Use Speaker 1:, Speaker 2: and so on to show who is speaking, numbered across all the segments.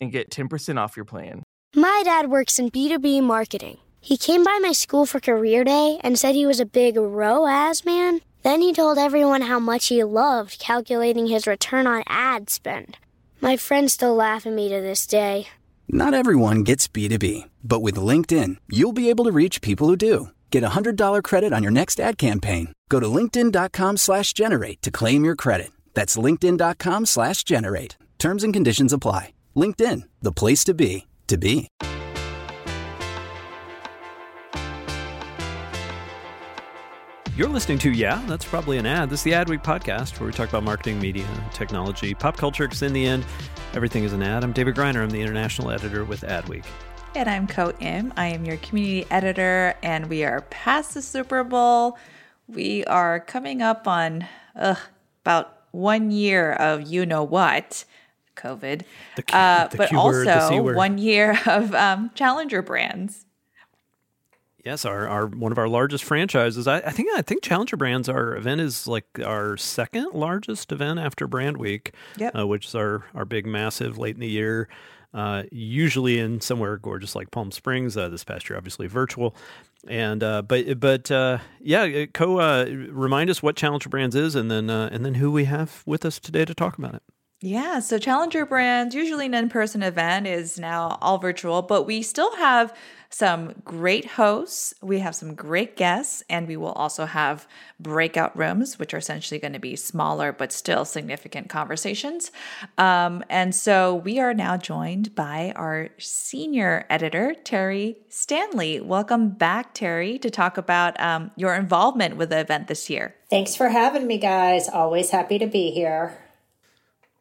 Speaker 1: and get 10% off your plan.
Speaker 2: My dad works in B2B marketing. He came by my school for career day and said he was a big ROAS man. Then he told everyone how much he loved calculating his return on ad spend. My friends still laugh at me to this day.
Speaker 3: Not everyone gets B2B, but with LinkedIn, you'll be able to reach people who do. Get a $100 credit on your next ad campaign. Go to linkedin.com slash generate to claim your credit. That's linkedin.com slash generate. Terms and conditions apply. LinkedIn, the place to be, to be.
Speaker 4: You're listening to Yeah, that's probably an ad. This is the Adweek podcast where we talk about marketing, media, technology, pop culture, because in the end, everything is an ad. I'm David Griner. I'm the international editor with Adweek.
Speaker 5: And I'm Ko Im. I am your community editor, and we are past the Super Bowl. We are coming up on ugh, about one year of you know what. COVID,
Speaker 4: The,
Speaker 5: uh,
Speaker 4: the
Speaker 5: but also one year of um, challenger brands.
Speaker 4: Yes, our, our one of our largest franchises. I, I think I think Challenger Brands. Our event is like our second largest event after Brand Week,
Speaker 5: Yep.
Speaker 4: uh, which is our our big massive late in the year. Uh, usually in somewhere gorgeous like Palm Springs. Uh, this past year, obviously virtual, and uh, but but uh, yeah, Ko uh, remind us what Challenger Brands is, and then uh, and then who we have with us today to talk about it.
Speaker 5: Yeah, so Challenger Brands, usually an in person event, is now all virtual, but we still have some great hosts. We have some great guests, and we will also have breakout rooms, which are essentially going to be smaller but still significant conversations. Um, and so we are now joined by our senior editor, Terry Stanley. Welcome back, Terry, to talk about um, your involvement with the event this year.
Speaker 6: Thanks for having me, guys. Always happy to be here.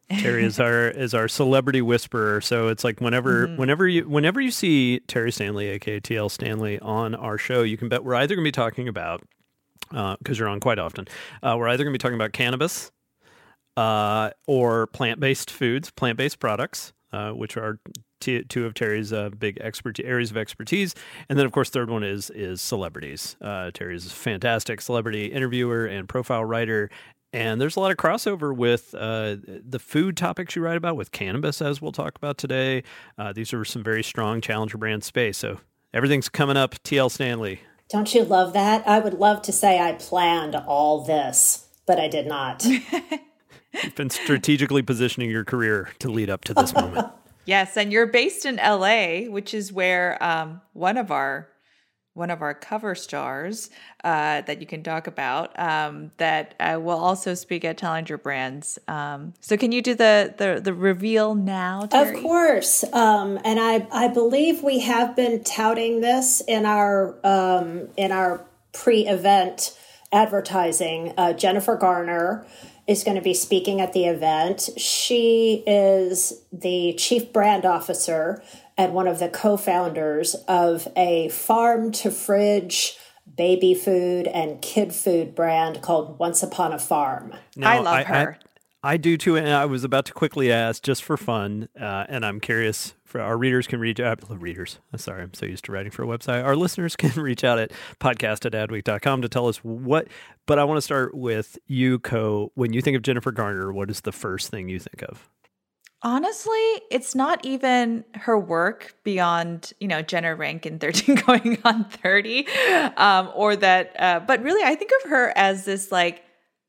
Speaker 4: Terry is our is our celebrity whisperer. So it's like whenever whenever you whenever you see Terry Stanley, aka TL Stanley, on our show, you can bet we're either going to be talking about because you're on quite often. Uh, we're either going to be talking about cannabis uh, or plant based foods, plant based products, uh, which are t- two of Terry's uh, big expert areas of expertise. And then, of course, third one is is celebrities. Uh, Terry is a fantastic celebrity interviewer and profile writer. And there's a lot of crossover with uh, the food topics you write about, with cannabis, as we'll talk about today. Uh, these are some very strong challenger brand space. So everything's coming up. TL Stanley.
Speaker 6: Don't you love that? I would love to say I planned all this, but I did not.
Speaker 4: You've been strategically positioning your career to lead up to this moment.
Speaker 5: Yes, and you're based in LA, which is where um, one of our one of our cover stars uh, that you can talk about um, that uh, will also speak at Challenger Brands. Um, so, can you do the the, the reveal now? Terry?
Speaker 6: Of course. Um, and I, I believe we have been touting this in our um, in our pre-event advertising. Uh, Jennifer Garner is going to be speaking at the event. She is the chief brand officer and one of the co-founders of a farm to fridge baby food and kid food brand called Once Upon a Farm.
Speaker 5: I love her.
Speaker 4: I, do too, and I was about to quickly ask, just for fun, uh, and I'm curious. For our readers can reach out. Readers, I'm sorry, I'm so used to writing for a website. Our listeners can reach out at podcast at adweek.com to tell us what. But I want to start with you, Ko. When you think of Jennifer Garner, what is the first thing you think of?
Speaker 5: Honestly, it's not even her work beyond, you know, Jenna Rink in 13 going on 30. Um, or that, uh, but really, I think of her as this like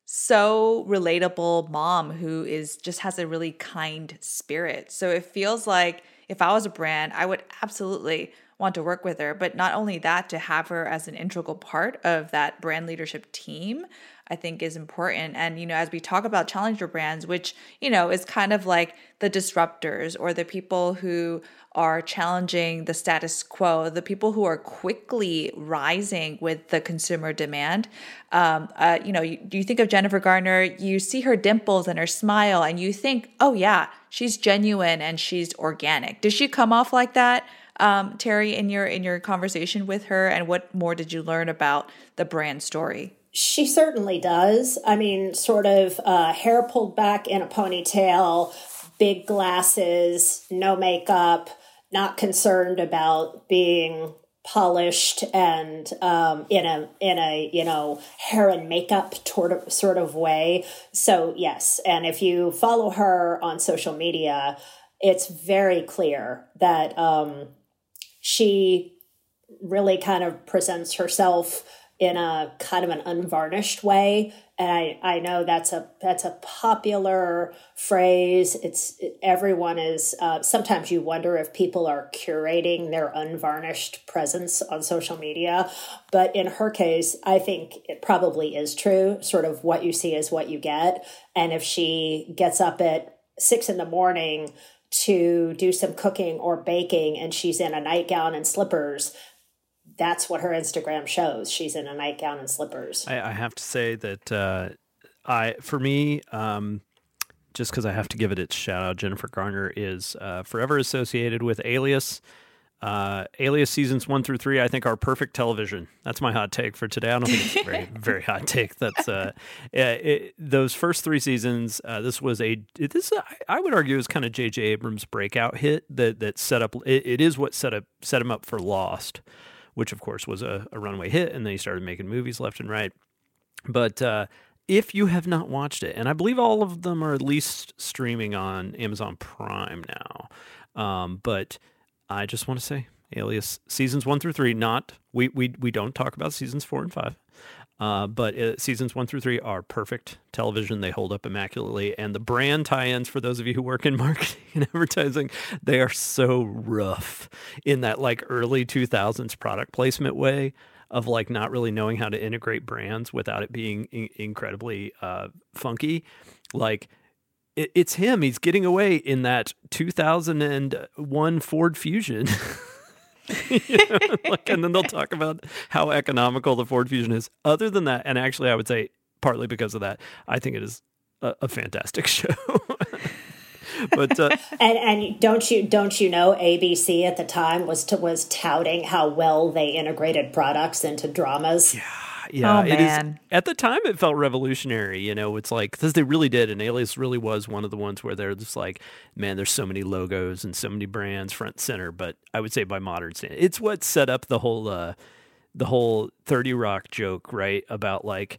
Speaker 5: so relatable mom who is just has a really kind spirit. So it feels like if I was a brand, I would absolutely want to work with her. But not only that, to have her as an integral part of that brand leadership team, I think is important. And, you know, as we talk about challenger brands, which, you know, is kind of like the disruptors or the people who are challenging the status quo, the people who are quickly rising with the consumer demand. Um, uh, you know, you, you think of Jennifer Garner, you see her dimples and her smile, and you think, oh, yeah, she's genuine and she's organic. Does she come off like that? Um, Terry, in your in your conversation with her, and what more did you learn about the brand story?
Speaker 6: She certainly does. I mean, sort of uh, hair pulled back in a ponytail, big glasses, no makeup, not concerned about being polished and um, in a in a you know hair and makeup sort of way. So yes, and if you follow her on social media, it's very clear that um, she really kind of presents herself in a kind of an unvarnished way and I, I know that's a that's a popular phrase. It's everyone is uh, sometimes you wonder if people are curating their unvarnished presence on social media. But in her case i think it probably is true sort of what you see is what you get. And if she gets up at six in the morning to do some cooking or baking and she's in a nightgown and slippers that's what her Instagram shows. She's in a nightgown and slippers.
Speaker 4: I, I have to say that uh, I, for me, um, just because I have to give it its shout out, Jennifer Garner is uh, forever associated with Alias. Uh, Alias seasons one through three, I think, are perfect television. That's my hot take for today. I don't think it's a very, very hot take. That's uh, it, those first three seasons. Uh, this was a this I would argue is kind of J.J. Abrams' breakout hit that that set up. It, it is what set up set him up for Lost which of course was a, a runaway hit, and then he started making movies left and right. But uh, if you have not watched it, and I believe all of them are at least streaming on Amazon Prime now, um, but I just want to say, Alias seasons one through three. Not we we we don't talk about seasons four and five. Uh, but uh, seasons one through three are perfect television. They hold up immaculately. And the brand tie ins, for those of you who work in marketing and advertising, they are so rough in that like early 2000s product placement way of like not really knowing how to integrate brands without it being in- incredibly uh, funky. Like, it's him. He's getting away in that 2001 Ford Fusion. know, like, and then they'll talk about how economical the Ford Fusion is. Other than that, and actually, I would say partly because of that, I think it is a, a fantastic show. but uh,
Speaker 6: and and don't you don't you know ABC at the time was to, was touting how well they integrated products into dramas.
Speaker 4: Yeah yeah.
Speaker 5: Oh, man.
Speaker 4: at the time, it felt revolutionary. You know, it's like because they really did, and Alias really was one of the ones where they're just like, man, there's so many logos and so many brands front center. But I would say by modern standards, it's what set up the whole uh, the whole Thirty Rock joke, right? About like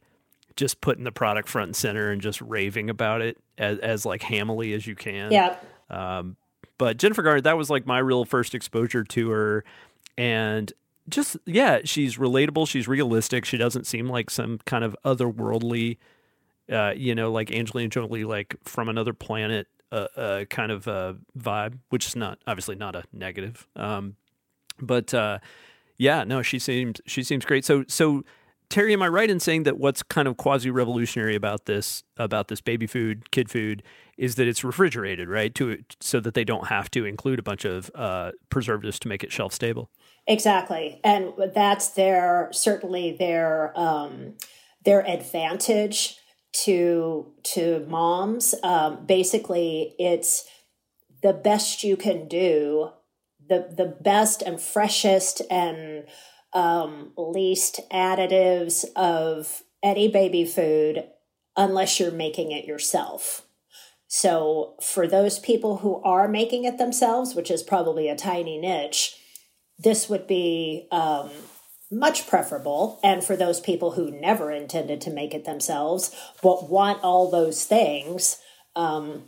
Speaker 4: just putting the product front and center and just raving about it as, as like hamily as you can.
Speaker 6: Yeah.
Speaker 4: Um, but Jennifer Garner, that was like my real first exposure to her. And just yeah, she's relatable. She's realistic. She doesn't seem like some kind of otherworldly, uh, you know, like Angelina Jolie, like from another planet, uh, uh, kind of uh, vibe, which is not obviously not a negative. Um, but uh, yeah, no, she seems she seems great. So so Terry, am I right in saying that what's kind of quasi revolutionary about this about this baby food, kid food, is that it's refrigerated, right? To so that they don't have to include a bunch of uh, preservatives to make it shelf stable.
Speaker 6: Exactly, and that's their certainly their um, their advantage to to moms. Um, basically, it's the best you can do, the the best and freshest and um, least additives of any baby food, unless you're making it yourself. So, for those people who are making it themselves, which is probably a tiny niche, this would be um, much preferable. And for those people who never intended to make it themselves, but want all those things, um,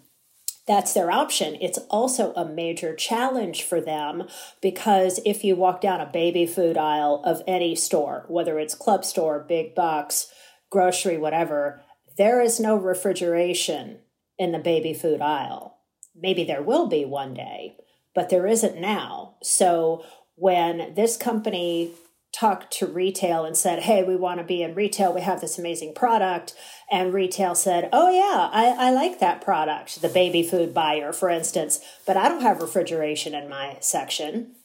Speaker 6: that's their option. It's also a major challenge for them because if you walk down a baby food aisle of any store, whether it's club store, big box, grocery, whatever, there is no refrigeration in the baby food aisle. Maybe there will be one day, but there isn't now. So when this company talked to retail and said, Hey, we want to be in retail. We have this amazing product. And retail said, Oh, yeah, I, I like that product. The baby food buyer, for instance, but I don't have refrigeration in my section.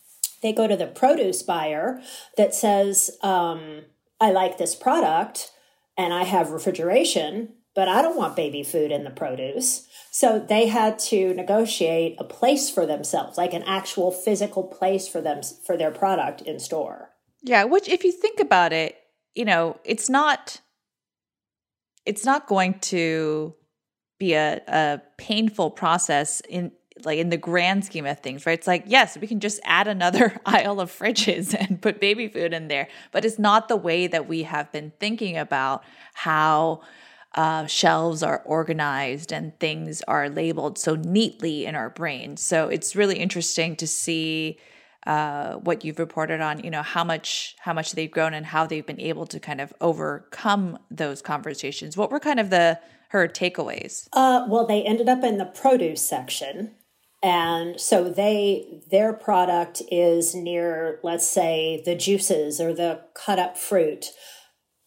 Speaker 6: They go to the produce buyer that says, um, I like this product and I have refrigeration, but I don't want baby food in the produce. So they had to negotiate a place for themselves, like an actual physical place for them for their product in store.
Speaker 5: Yeah, which if you think about it, you know, it's not it's not going to be a, a painful process in like in the grand scheme of things, right? It's like, yes, we can just add another aisle of fridges and put baby food in there, but it's not the way that we have been thinking about how uh, shelves are organized and things are labeled so neatly in our brains. So it's really interesting to see uh, what you've reported on, you know, how much how much they've grown and how they've been able to kind of overcome those conversations. What were kind of the her takeaways?
Speaker 6: Uh, well, they ended up in the produce section, and so they their product is near, let's say, the juices or the cut up fruit.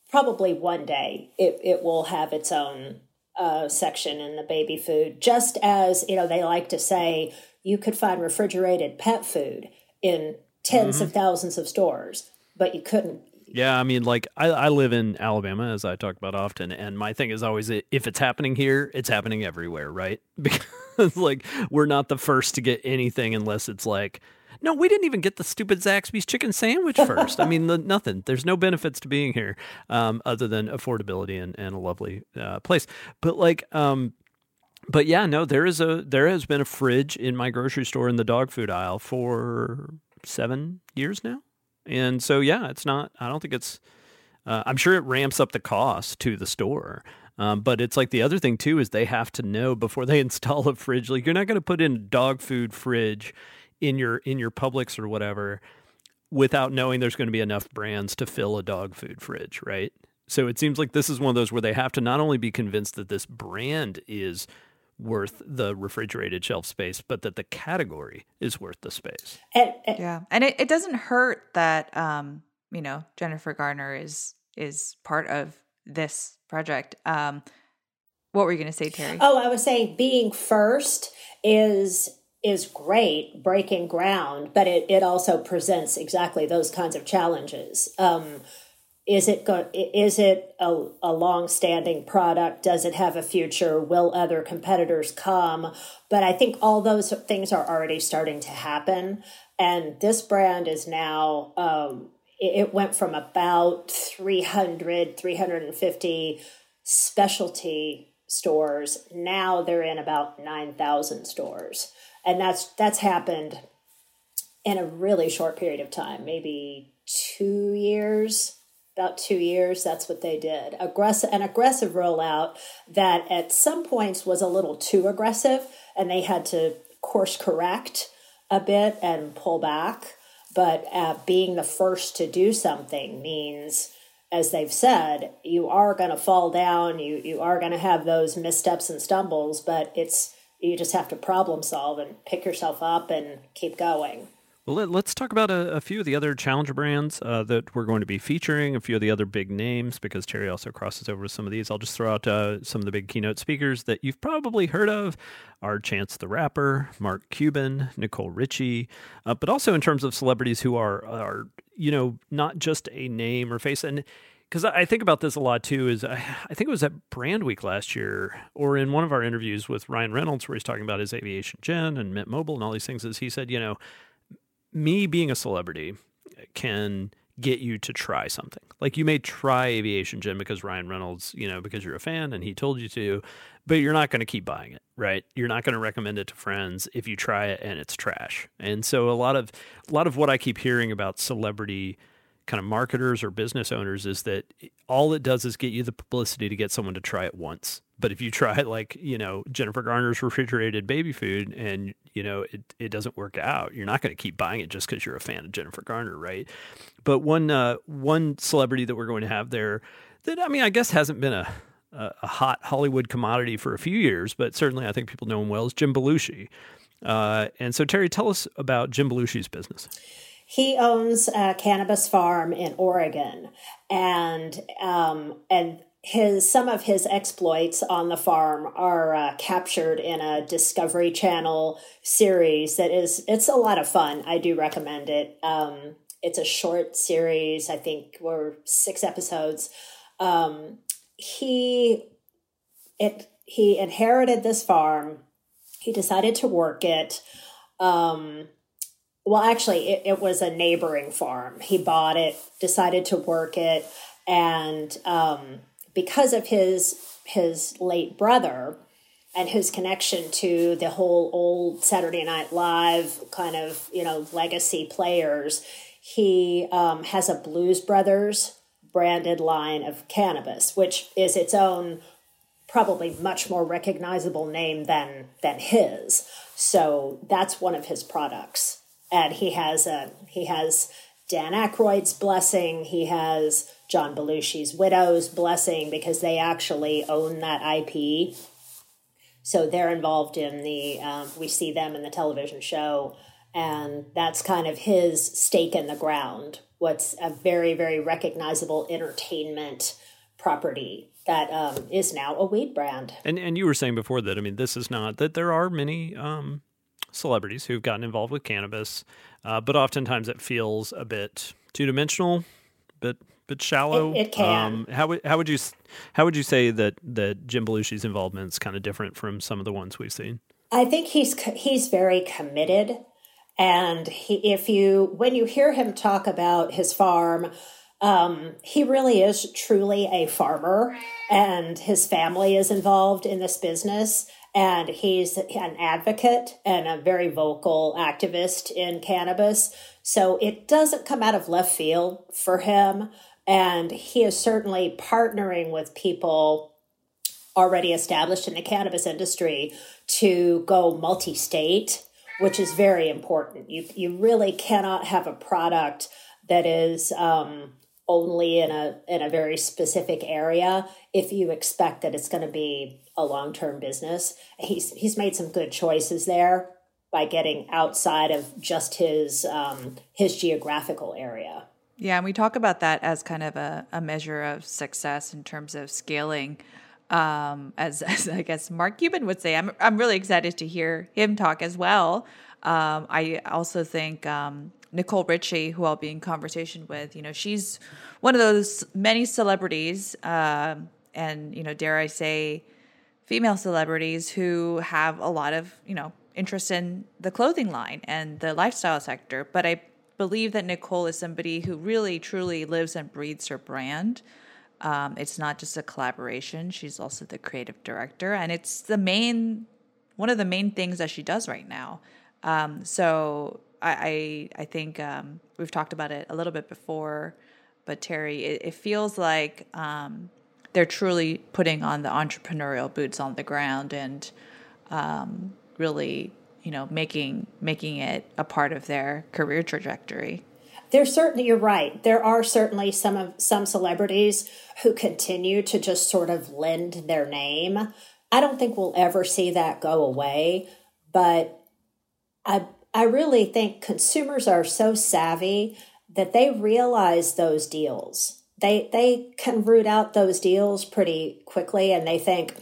Speaker 6: Probably one day it, it will have its own uh, section in the baby food, just as you know they like to say you could find refrigerated pet food in 10s mm-hmm. of thousands of stores, but you couldn't.
Speaker 4: Yeah, I mean, like I, I live in Alabama, as I talk about often, and my thing is always if it's happening here, it's happening everywhere, right? Because like we're not the first to get anything unless it's like, no, we didn't even get the stupid Zaxby's chicken sandwich first. I mean, the, nothing. There's no benefits to being here um, other than affordability and, and a lovely uh, place. But like, um, but yeah, no, there is a there has been a fridge in my grocery store in the dog food aisle for seven years now, and so yeah, it's not. I don't think it's. Uh, I'm sure it ramps up the cost to the store. Um, but it's like the other thing too is they have to know before they install a fridge. Like you're not going to put in dog food fridge in your in your Publix or whatever without knowing there's going to be enough brands to fill a dog food fridge, right? So it seems like this is one of those where they have to not only be convinced that this brand is worth the refrigerated shelf space, but that the category is worth the space.
Speaker 5: And, and, yeah, and it, it doesn't hurt that um, you know Jennifer Garner is is part of this project. Um, what were you going to say, Terry?
Speaker 6: Oh, I was saying being first is is great, breaking ground, but it it also presents exactly those kinds of challenges. Um, is it go, is it a, a long-standing product? Does it have a future? Will other competitors come? But i think all those things are already starting to happen. And this brand is now um, it, went from about 300 350 specialty stores. Now they're in about 9000 stores. And that's that's happened in a really short period of time maybe two years about two years. That's what they did. Aggressive, an aggressive rollout that at some points was a little too aggressive, and they had to course correct a bit and pull back. But uh, being the first to do something means, as they've said, you are going to fall down. You you are going to have those missteps and stumbles, but it's you just have to problem solve and pick yourself up and keep going.
Speaker 4: Well, let, us talk about a, a, few of the other challenger brands uh, that we're going to be featuring, a few of the other big names, because Terry also crosses over with some of these. I'll just throw out uh, some of the big keynote speakers that you've probably heard of are Chance the Rapper, Mark Cuban, Nicole Richie, uh, but also in terms of celebrities who are, are, you know, not just a name or face. And because I think about this a lot too, is I, I think it was at Brand Week last year, or in one of our interviews with Ryan Reynolds, where he's talking about his aviation gin and Mint Mobile and all these things, is he said, you know, me being a celebrity can get you to try something. Like you may try aviation gin because Ryan Reynolds, you know, because you're a fan and he told you to, but you're not going to keep buying it, right? You're not going to recommend it to friends if you try it and it's trash. And so a lot of a lot of what I keep hearing about celebrity kind of marketers or business owners is that all it does is get you the publicity to get someone to try it once. But if you try like, you know, Jennifer Garner's refrigerated baby food and, you know, it, it doesn't work out, you're not going to keep buying it just because you're a fan of Jennifer Garner, right? But one uh, one celebrity that we're going to have there that I mean, I guess hasn't been a a hot Hollywood commodity for a few years, but certainly I think people know him well is Jim Belushi. Uh, and so, Terry, tell us about Jim Belushi's business.
Speaker 6: he owns a cannabis farm in Oregon, and um, and his some of his exploits on the farm are uh, captured in a Discovery Channel series that is it's a lot of fun. I do recommend it. Um, it's a short series. I think we're six episodes. Um, he it he inherited this farm. He decided to work it. Um, well, actually, it, it was a neighboring farm. He bought it, decided to work it, and um, because of his his late brother and his connection to the whole old Saturday Night Live kind of you know legacy players, he um, has a Blues Brothers branded line of cannabis, which is its own probably much more recognizable name than than his. So that's one of his products, and he has a he has Dan Aykroyd's blessing. He has John Belushi's widow's blessing because they actually own that IP. So they're involved in the. Um, we see them in the television show, and that's kind of his stake in the ground. What's a very very recognizable entertainment property that um, is now a weed brand.
Speaker 4: And and you were saying before that I mean this is not that there are many um, celebrities who've gotten involved with cannabis, uh, but oftentimes it feels a bit two dimensional, but bit shallow.
Speaker 6: It, it can.
Speaker 4: Um, how would how would you how would you say that that Jim Belushi's involvement is kind of different from some of the ones we've seen?
Speaker 6: I think he's he's very committed, and he, if you when you hear him talk about his farm um, he really is truly a farmer, and his family is involved in this business. And he's an advocate and a very vocal activist in cannabis. So it doesn't come out of left field for him. And he is certainly partnering with people already established in the cannabis industry to go multi state, which is very important. You, you really cannot have a product that is um, only in a in a very specific area if you expect that it's going to be a long-term business. He's he's made some good choices there by getting outside of just his um, his geographical area.
Speaker 5: Yeah and we talk about that as kind of a, a measure of success in terms of scaling. Um, as, as i guess mark cuban would say i'm, I'm really excited to hear him talk as well. Um, i also think um, Nicole Richie, who I'll be in conversation with, you know, she's one of those many celebrities, uh, and you know, dare I say, female celebrities who have a lot of you know interest in the clothing line and the lifestyle sector. But I believe that Nicole is somebody who really truly lives and breathes her brand. Um, it's not just a collaboration; she's also the creative director, and it's the main one of the main things that she does right now. Um, so I I, I think um, we've talked about it a little bit before, but Terry, it, it feels like um, they're truly putting on the entrepreneurial boots on the ground and um, really, you know, making making it a part of their career trajectory.
Speaker 6: There's certainly you're right. There are certainly some of some celebrities who continue to just sort of lend their name. I don't think we'll ever see that go away, but I I really think consumers are so savvy that they realize those deals. They they can root out those deals pretty quickly, and they think,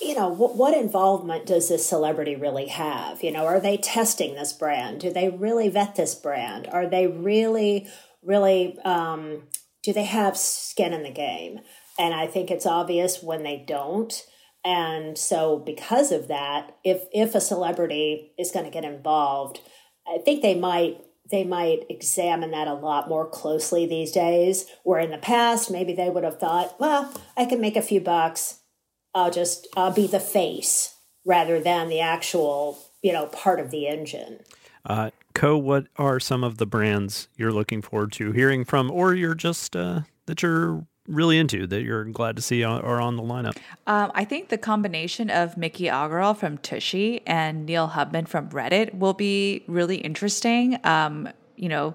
Speaker 6: you know, what, what involvement does this celebrity really have? You know, are they testing this brand? Do they really vet this brand? Are they really, really? Um, do they have skin in the game? And I think it's obvious when they don't. And so because of that, if if a celebrity is going to get involved, I think they might they might examine that a lot more closely these days. Where in the past, maybe they would have thought, well, I can make a few bucks. I'll just I'll be the face rather than the actual, you know, part of the engine.
Speaker 4: Uh, Ko, what are some of the brands you're looking forward to hearing from, or you're just uh, that you're really into that you're glad to see are on the lineup?
Speaker 5: Um, I think the combination of Miki Agrawal from Tushy and Neil Hubman from Reddit will be really interesting. Um, you know,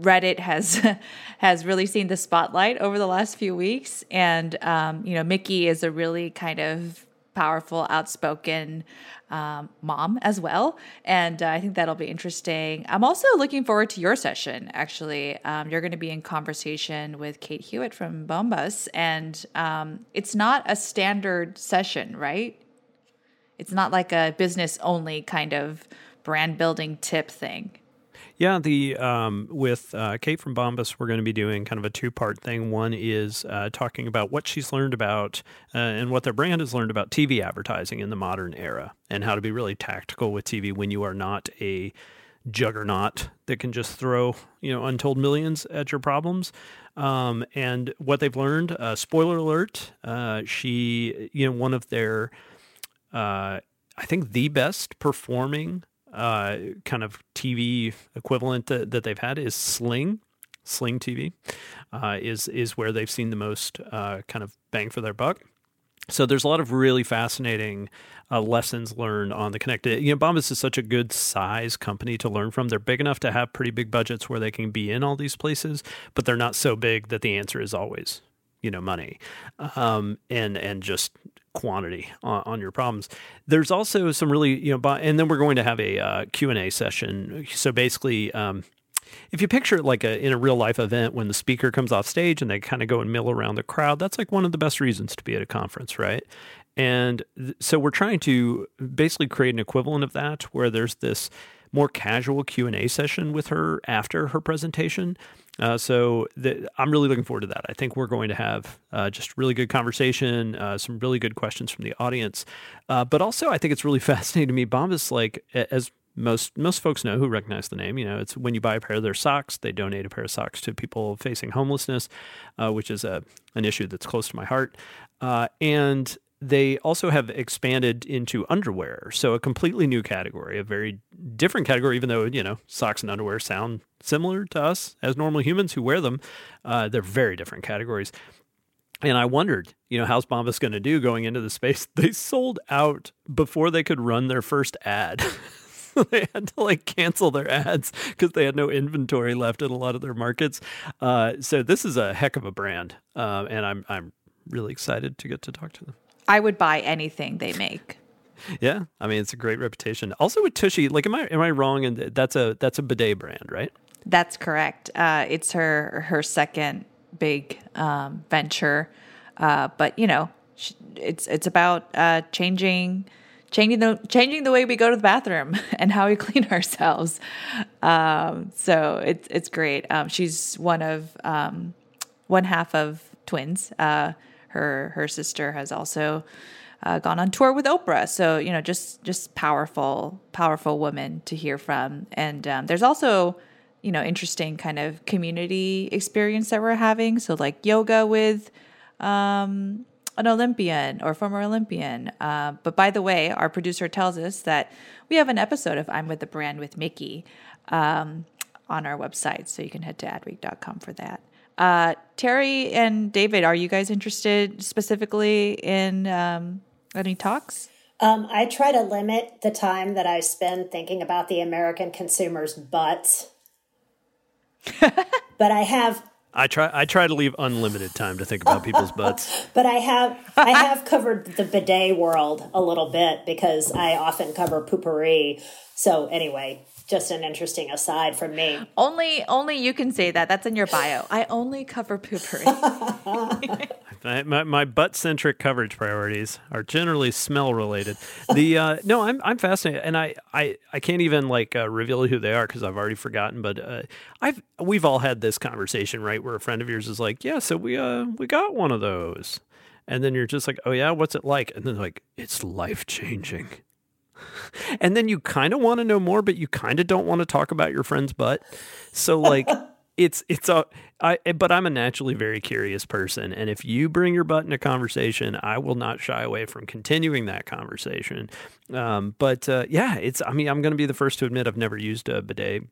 Speaker 5: Reddit has has really seen the spotlight over the last few weeks, and um, you know, Miki is a really kind of powerful, outspoken um, mom as well. And uh, I think that'll be interesting. I'm also looking forward to your session, actually. Um, you're going to be in conversation with Kate Hewitt from Bombas. And um, it's not a standard session, right? It's not like a business only kind of brand building tip thing.
Speaker 4: Yeah, the um, with uh, Kate from Bombas, we're going to be doing kind of a two part thing. One is uh, talking about what she's learned about uh, and what their brand has learned about TV advertising in the modern era, and how to be really tactical with TV when you are not a juggernaut that can just throw you know untold millions at your problems. Um, and what they've learned. Uh, spoiler alert: uh, she, you know, one of their, uh, I think, the best performing uh, kind of TV equivalent that, that, they've had is Sling. Sling TV uh, is is where they've seen the most uh, kind of bang for their buck. So there's a lot of really fascinating uh, lessons learned on the connected. You know, Bombas is such a good size company to learn from. They're big enough to have pretty big budgets where they can be in all these places, but they're not so big that the answer is always you know money um, and and just quantity on, on, your problems. There's also some really, you know, and then we're going to have a uh, Q&A session. So basically, um, if you picture it like a, in a real life event when the speaker comes off stage and they kind of go and mill around the crowd, that's like one of the best reasons to be at a conference, right? And th- so we're trying to basically create an equivalent of that where there's this more casual Q&A session with her after her presentation uh, so I'm really looking forward to that. I think we're going to have uh, just really good conversation, uh, some really good questions from the audience. Uh, but also, I think it's really fascinating to me. Bombas, like as most most folks know who recognize the name, you know, it's when you buy a pair of their socks, they donate a pair of socks to people facing homelessness, uh, which is a an issue that's close to my heart. Uh, and they also have expanded into underwear. So a completely new category, a very different category, even though, you know, socks and underwear sound similar to us as normal humans who wear them. Uh, they're very different categories. And I wondered, you know, how's Bombas going to do going into the space? They sold out before they could run their first ad. they had to like cancel their ads because they had no inventory left in a lot of their markets. Uh, so this is a heck of a brand, uh, and I'm I'm really excited to get to talk to them.
Speaker 5: I would buy anything they make.
Speaker 4: Yeah, I mean it's a great reputation. Also with Tushy, like, am I am I wrong? And that's a that's a bidet brand, right?
Speaker 5: That's correct. Uh, it's her her second big um, venture, uh, but you know, it's it's about uh, changing changing the changing the way we go to the bathroom and how we clean ourselves. Um, so it's it's great. Um, she's one of um, one half of twins. Her her sister has also uh, gone on tour with Oprah. So you know, just just powerful powerful woman to hear from. And um, there's also you know interesting kind of community experience that we're having. So like yoga with. Um, an Olympian or former Olympian. Uh, but by the way, our producer tells us that we have an episode of I'm with the Brand with Miki um, on our website. So you can head to adweek.com for that. Uh, Terry and David, are you guys interested specifically in um, any talks?
Speaker 6: Um, I try to limit the time that I spend thinking about the American consumer's butts. but I have
Speaker 4: I try I try to leave unlimited time to think about people's butts.
Speaker 6: but I have I have covered the bidet world a little bit because I often cover Poo-Pourri. So anyway, just an interesting aside from me.
Speaker 5: Only only you can say that. That's in your bio. I only cover Poo-Pourri.
Speaker 4: my, my butt centric coverage priorities are generally smell related. The uh, no, I'm I'm fascinated, and I I, I can't even like uh, reveal who they are because I've already forgotten. But uh, I've we've all had this conversation, right, where a friend of yours is like, yeah, so we uh we got one of those, and then you're just like, oh yeah, what's it like? And then like, it's life changing and then you kind of want to know more, but you kind of don't want to talk about your friend's butt. So like it's it's a I but I'm a naturally very curious person and if you bring your butt in a conversation, I will not shy away from continuing that conversation. Um, but uh, yeah, it's I mean I'm going to be the first to admit I've never used a bidet.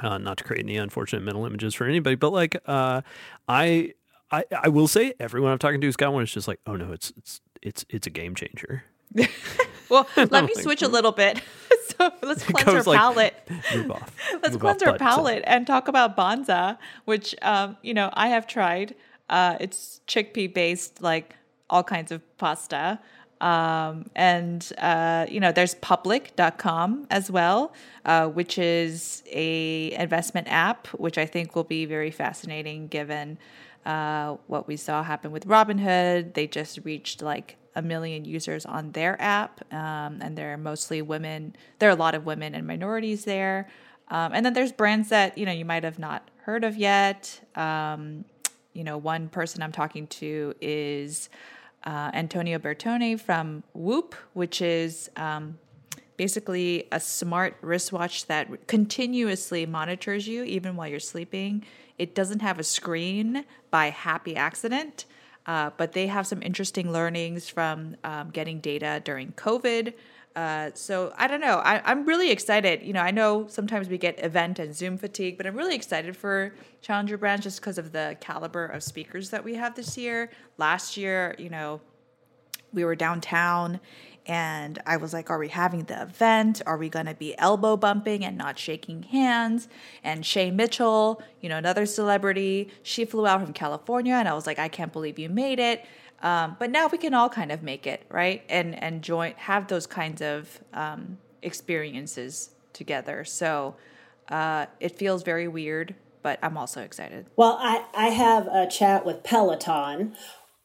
Speaker 4: Uh, not to create any unfortunate mental images for anybody, but like uh, I, I I will say everyone I'm talking to who's got one is just like, oh no, it's it's it's it's a game changer.
Speaker 5: well, let me switch a little bit. so let's cleanse our like, palate. Move off. let's move cleanse off our palate and talk about Banza, which um, you know I have tried. Uh, it's chickpea based, like all kinds of pasta. Um, and, uh, you know, there's public.com as well, uh, which is a investment app, which I think will be very fascinating given uh, what we saw happen with Robinhood. They just reached like a million users on their app, um, and they're mostly women. There are a lot of women and minorities there. Um, and then there's brands that, you know, you might have not heard of yet. Um, you know, one person I'm talking to is uh, Antonio Bertone from Whoop, which is um, basically a smart wristwatch that continuously monitors you even while you're sleeping. It doesn't have a screen by happy accident, uh, but they have some interesting learnings from um, getting data during COVID. Uh, so I don't know. I, am really excited. You know, I know sometimes we get event and Zoom fatigue, but I'm really excited for Challenger Brands just because of the caliber of speakers that we have this year. Last year, you know, we were downtown and I was like, are we having the event? Are we going to be elbow bumping and not shaking hands? And Shay Mitchell, you know, another celebrity, she flew out from California and I was like, I can't believe you made it. Um, but now we can all kind of make it, right? And and join have those kinds of um, experiences together. So uh, it feels very weird, but I'm also excited.
Speaker 6: Well, I, I have a chat with Peloton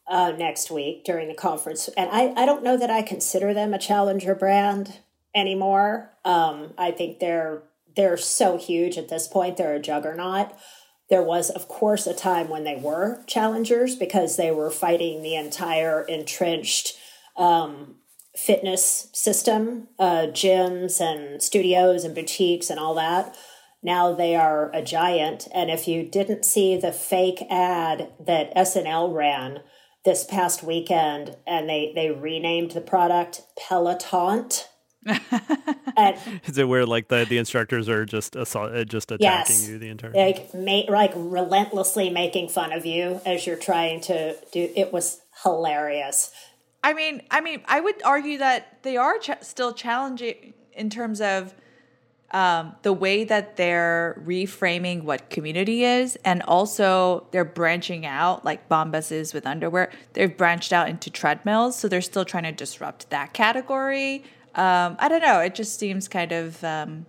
Speaker 6: uh, next week during the conference, and I, I don't know that I consider them a challenger brand anymore. Um, I think they're they're so huge at this point; they're a juggernaut. There was, of course, a time when they were challengers because they were fighting the entire entrenched um, fitness system, uh, gyms and studios and boutiques and all that. Now they are a giant. And if you didn't see the fake ad that SNL ran this past weekend and they, they renamed the product Peloton,
Speaker 4: and, Is it where like the, the instructors are just assault, uh, just attacking yes, you the entire
Speaker 6: like ma- like relentlessly making fun of you as you're trying to do it was hilarious.
Speaker 5: I mean, I mean, I would argue that they are ch- still challenging in terms of um, the way that they're reframing what community is, and also they're branching out like Bombas is with underwear. They've branched out into treadmills, so they're still trying to disrupt that category um, I don't know. It just seems kind of um,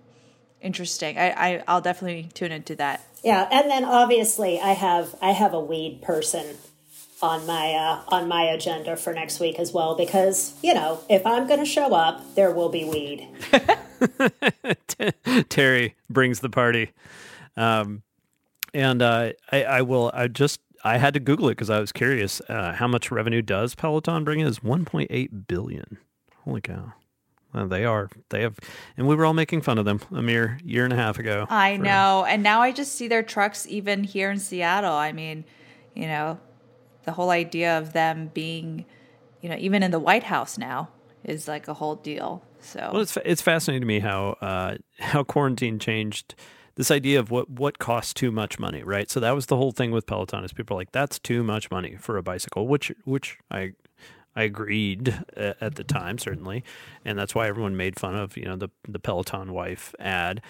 Speaker 5: interesting. I, I I'll definitely tune into that.
Speaker 6: Yeah, and then obviously I have I have a weed person on my uh, on my agenda for next week as well because you know if I'm going to show up, there will be weed.
Speaker 4: Terry brings the party, um, and uh, I, I will. I just I had to Google it because I was curious. Uh, how much revenue does Peloton bring in? Is 1.8 billion. Holy cow! Uh, they are. They have, and we were all making fun of them a mere year and a half ago.
Speaker 5: I for, know, and now I just see their trucks even here in Seattle. I mean, you know, the whole idea of them being, you know, even in the White House now is like a whole deal. So
Speaker 4: well, it's it's fascinating to me how uh, how quarantine changed this idea of what what costs too much money, right? So that was the whole thing with Peloton is people are like that's too much money for a bicycle, which which I I agreed at the time, certainly, and that's why everyone made fun of you know the the Peloton wife ad.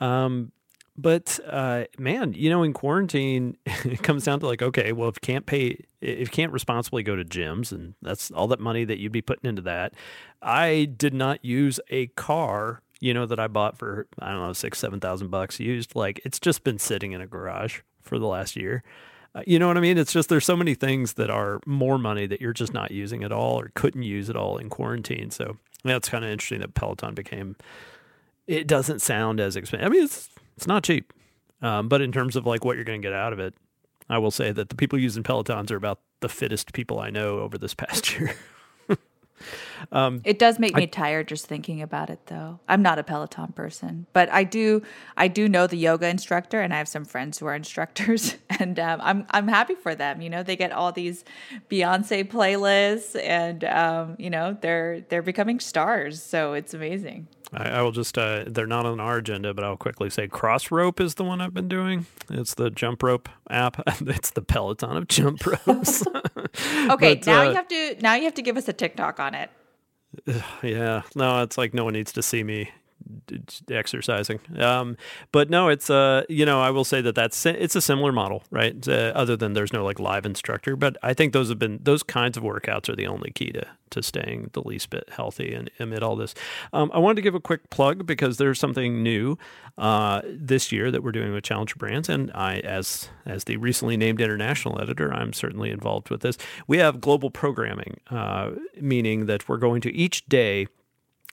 Speaker 4: Um, but uh, man, you know, in quarantine, it comes down to like, okay, well, if you can't pay, if you can't responsibly go to gyms, and that's all that money that you'd be putting into that. I did not use a car, you know, that I bought for I don't know six, seven thousand bucks used. Like it's just been sitting in a garage for the last year. Uh, you know what I mean? It's just there's so many things that are more money that you're just not using at all or couldn't use at all in quarantine. So that's kind of interesting that Peloton became. It doesn't sound as expensive. I mean, it's it's not cheap, um, but in terms of like what you're going to get out of it, I will say that the people using Pelotons are about the fittest people I know over this past year.
Speaker 5: Um, it does make me tired just thinking about it, though. I'm not a Peloton person, but I do. I do know the yoga instructor, and I have some friends who are instructors, and um, I'm I'm happy for them. You know, they get all these Beyonce playlists, and um, you know, they're they're becoming stars. So it's amazing.
Speaker 4: I, I will just. Uh, they're not on our agenda, but I'll quickly say Crossrope is the one I've been doing. It's the jump rope app. it's the Peloton of jump ropes.
Speaker 5: okay, but, now uh, you have to now you have to give us a TikTok on it.
Speaker 4: Yeah, no, it's like no one needs to see me exercising. Um, but no, it's uh, you know, I will say that that's it's a similar model, right? Uh, other than there's no like live instructor, but I think those have been those kinds of workouts are the only key to to staying the least bit healthy and amid all this. Um, I wanted to give a quick plug because there's something new uh, this year that we're doing with Challenger Brands, and I, as as the recently named international editor, I'm certainly involved with this. We have global programming, uh, meaning that we're going to each day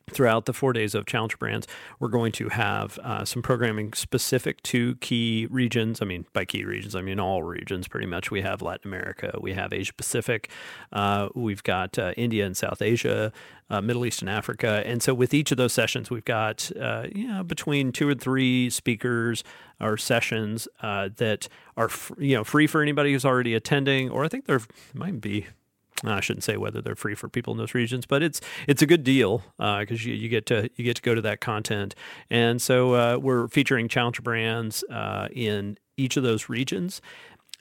Speaker 4: throughout the four days of Challenger Brands, we're going to have uh, some programming specific to key regions. I mean, by key regions, I mean all regions pretty much. We have Latin America, we have Asia Pacific, uh, we've got uh, India and South Asia, uh, Middle East and Africa. And so with each of those sessions, we've got uh, you know, between two and three speakers or sessions uh, that are you know free for anybody who's already attending, or I think there might be I shouldn't say whether they're free for people in those regions, but it's it's a good deal because uh, you, you get to you get to go to that content, and so uh, we're featuring challenger brands uh, in each of those regions,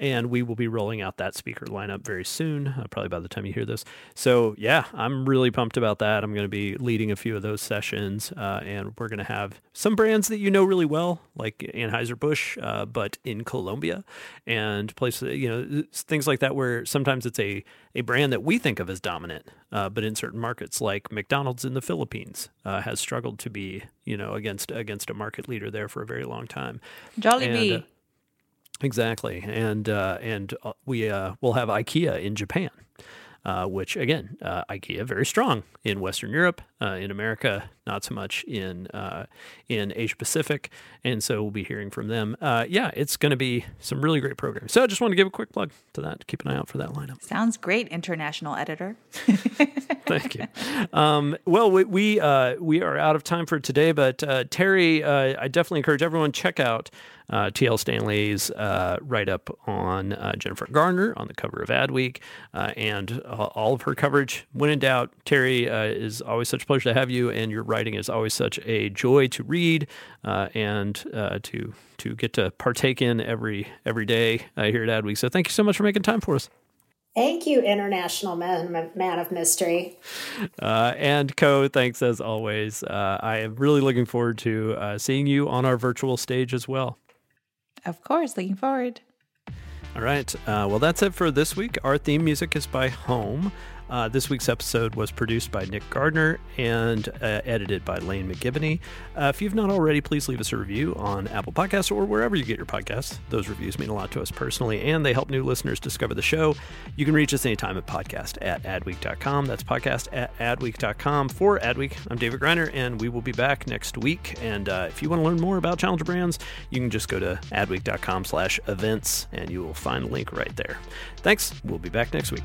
Speaker 4: and we will be rolling out that speaker lineup very soon, uh, probably by the time you hear this. So yeah, I'm really pumped about that. I'm going to be leading a few of those sessions, uh, and we're going to have some brands that you know really well, like Anheuser Busch, uh, but in Colombia, and places you know things like that, where sometimes it's a a brand that we think of as dominant, uh, but in certain markets, like McDonald's in the Philippines, uh, has struggled to be you know against against a market leader there for a very long time.
Speaker 5: Jollibee.
Speaker 4: And, uh, Exactly, and uh, and uh, we uh, will have IKEA in Japan, uh, which again, uh, IKEA very strong in Western Europe, uh, in America, not so much in in Asia Pacific, and so we'll be hearing from them. yeah, it's going to be some really great programs. So I just want to give a quick plug to that. Keep an eye out for that lineup.
Speaker 5: Sounds great, international editor.
Speaker 4: Thank you. Um, well, we we, we, are out of time for today, but Terry, I definitely encourage everyone check out uh, T.L. Stanley's uh, write up on uh, Jennifer Garner on the cover of Adweek, uh, and all of her coverage. When in doubt, Terry uh, is always such a pleasure to have you, and your writing is always such a joy to read uh, and to to get to partake in every every day here at Adweek. So thank you so much for making time for us.
Speaker 6: Thank you, International Man, man of Mystery.
Speaker 4: Uh, and Ko, thanks as always. Uh, I am really looking forward to uh, seeing you on our virtual stage as well.
Speaker 5: Of course, looking forward.
Speaker 4: All right. Uh, well, that's it for this week. Our theme music is by Home. Uh, this week's episode was produced by Nick Gardner and uh, edited by Lane McGivney. Uh, if you've not already, please leave us a review on Apple Podcasts or wherever you get your podcasts. Those reviews mean a lot to us personally, and they help new listeners discover the show. You can reach us anytime at podcast at adweek.com. That's podcast at adweek.com. For Adweek, I'm David Griner, and we will be back next week. And uh, if you want to learn more about Challenger Brands, you can just go to adweek.com slash events, and you will find the link right there. Thanks. We'll be back next week.